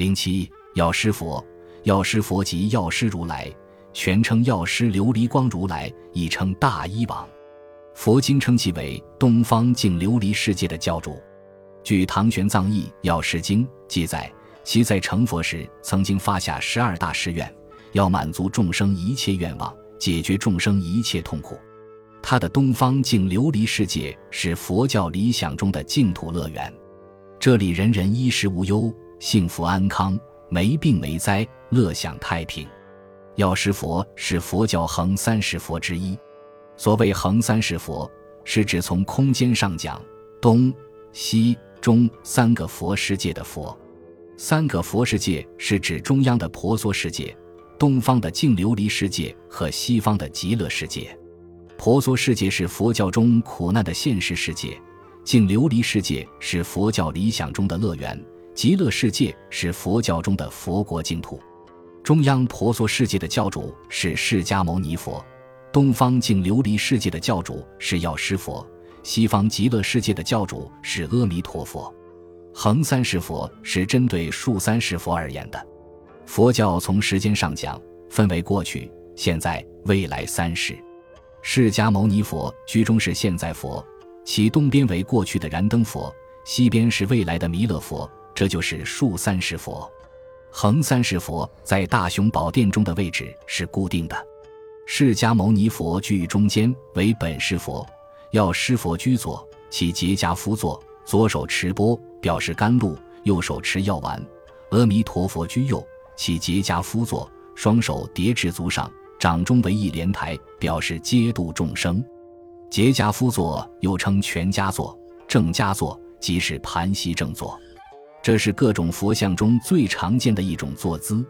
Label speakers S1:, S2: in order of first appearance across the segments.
S1: 零七药师佛，药师佛即药师如来，全称药师琉璃光如来，亦称大医王。佛经称其为东方净琉璃世界的教主。据《唐玄奘译药师经》记载，其在成佛时曾经发下十二大誓愿，要满足众生一切愿望，解决众生一切痛苦。他的东方净琉璃世界是佛教理想中的净土乐园，这里人人衣食无忧，幸福安康，没病没灾，乐享太平。药师佛是佛教横三世佛之一。所谓横三世佛，是指从空间上讲，东西中三个佛世界的佛。三个佛世界是指中央的婆娑世界、东方的净琉璃世界和西方的极乐世界。婆娑世界是佛教中苦难的现实世界，净琉璃世界是佛教理想中的乐园，极乐世界是佛教中的佛国净土。中央婆娑世界的教主是释迦牟尼佛，东方净琉璃世界的教主是药师佛，西方极乐世界的教主是阿弥陀佛。横三世佛是针对竖三世佛而言的。佛教从时间上讲，分为过去、现在、未来三世。释迦牟尼佛居中是现在佛，其东边为过去的燃灯佛，西边是未来的弥勒佛，这就是竖三世佛。横三世佛在大雄宝殿中的位置是固定的，释迦牟尼佛居于中间为本师佛，药师佛居左，其结跏趺坐，左手持钵表示甘露，右手持药丸；阿弥陀佛居右，其结跏趺坐，双手叠至足上。掌中为一莲台，表示接度众生。结跏趺坐又称全跏坐、正跏坐，即是盘膝正坐。这是各种佛像中最常见的一种坐姿。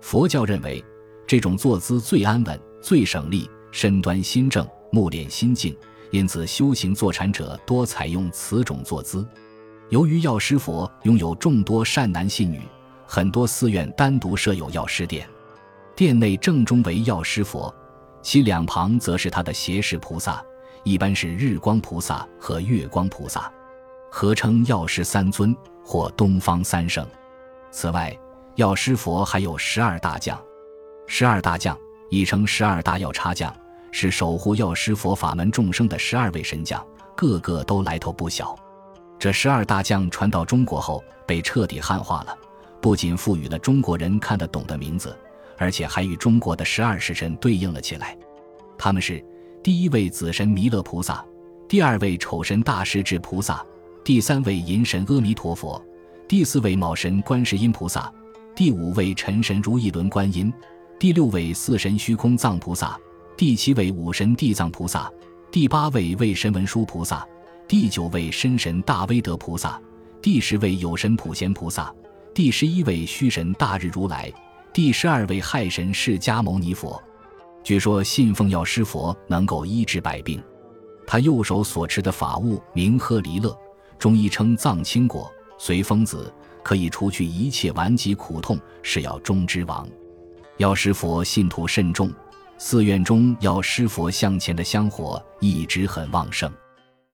S1: 佛教认为这种坐姿最安稳、最省力，身端心正，目敛心静，因此修行坐禅者多采用此种坐姿。由于药师佛拥有众多善男信女，很多寺院单独设有药师殿。殿内正中为药师佛，其两旁则是他的胁侍菩萨，一般是日光菩萨和月光菩萨，合称药师三尊或东方三圣。此外，药师佛还有十二大将，十二大将亦称十二大药叉将，是守护药师佛法门众生的十二位神将，个个都来头不小。这十二大将传到中国后，被彻底汉化了，不仅赋予了中国人看得懂的名字。而且还与中国的十二时辰对应了起来，他们是第一位子神弥勒菩萨，第二位丑神大势至菩萨，第三位银神阿弥陀佛，第四位卯神观世音菩萨，第五位辰神如意轮观音，第六位四神虚空藏菩萨，第七位五神地藏菩萨，第八位为神文殊菩萨，第九位身神大威德菩萨，第十位有神普贤菩萨，第十一位虚神大日如来。第十二位害神释迦牟尼佛，据说信奉药师佛能够医治百病。他右手所持的法物名喝离乐，中医称藏青果，随风子，可以除去一切顽疾苦痛，是药中之王。药师佛信徒甚众，寺院中药师佛像前的香火一直很旺盛。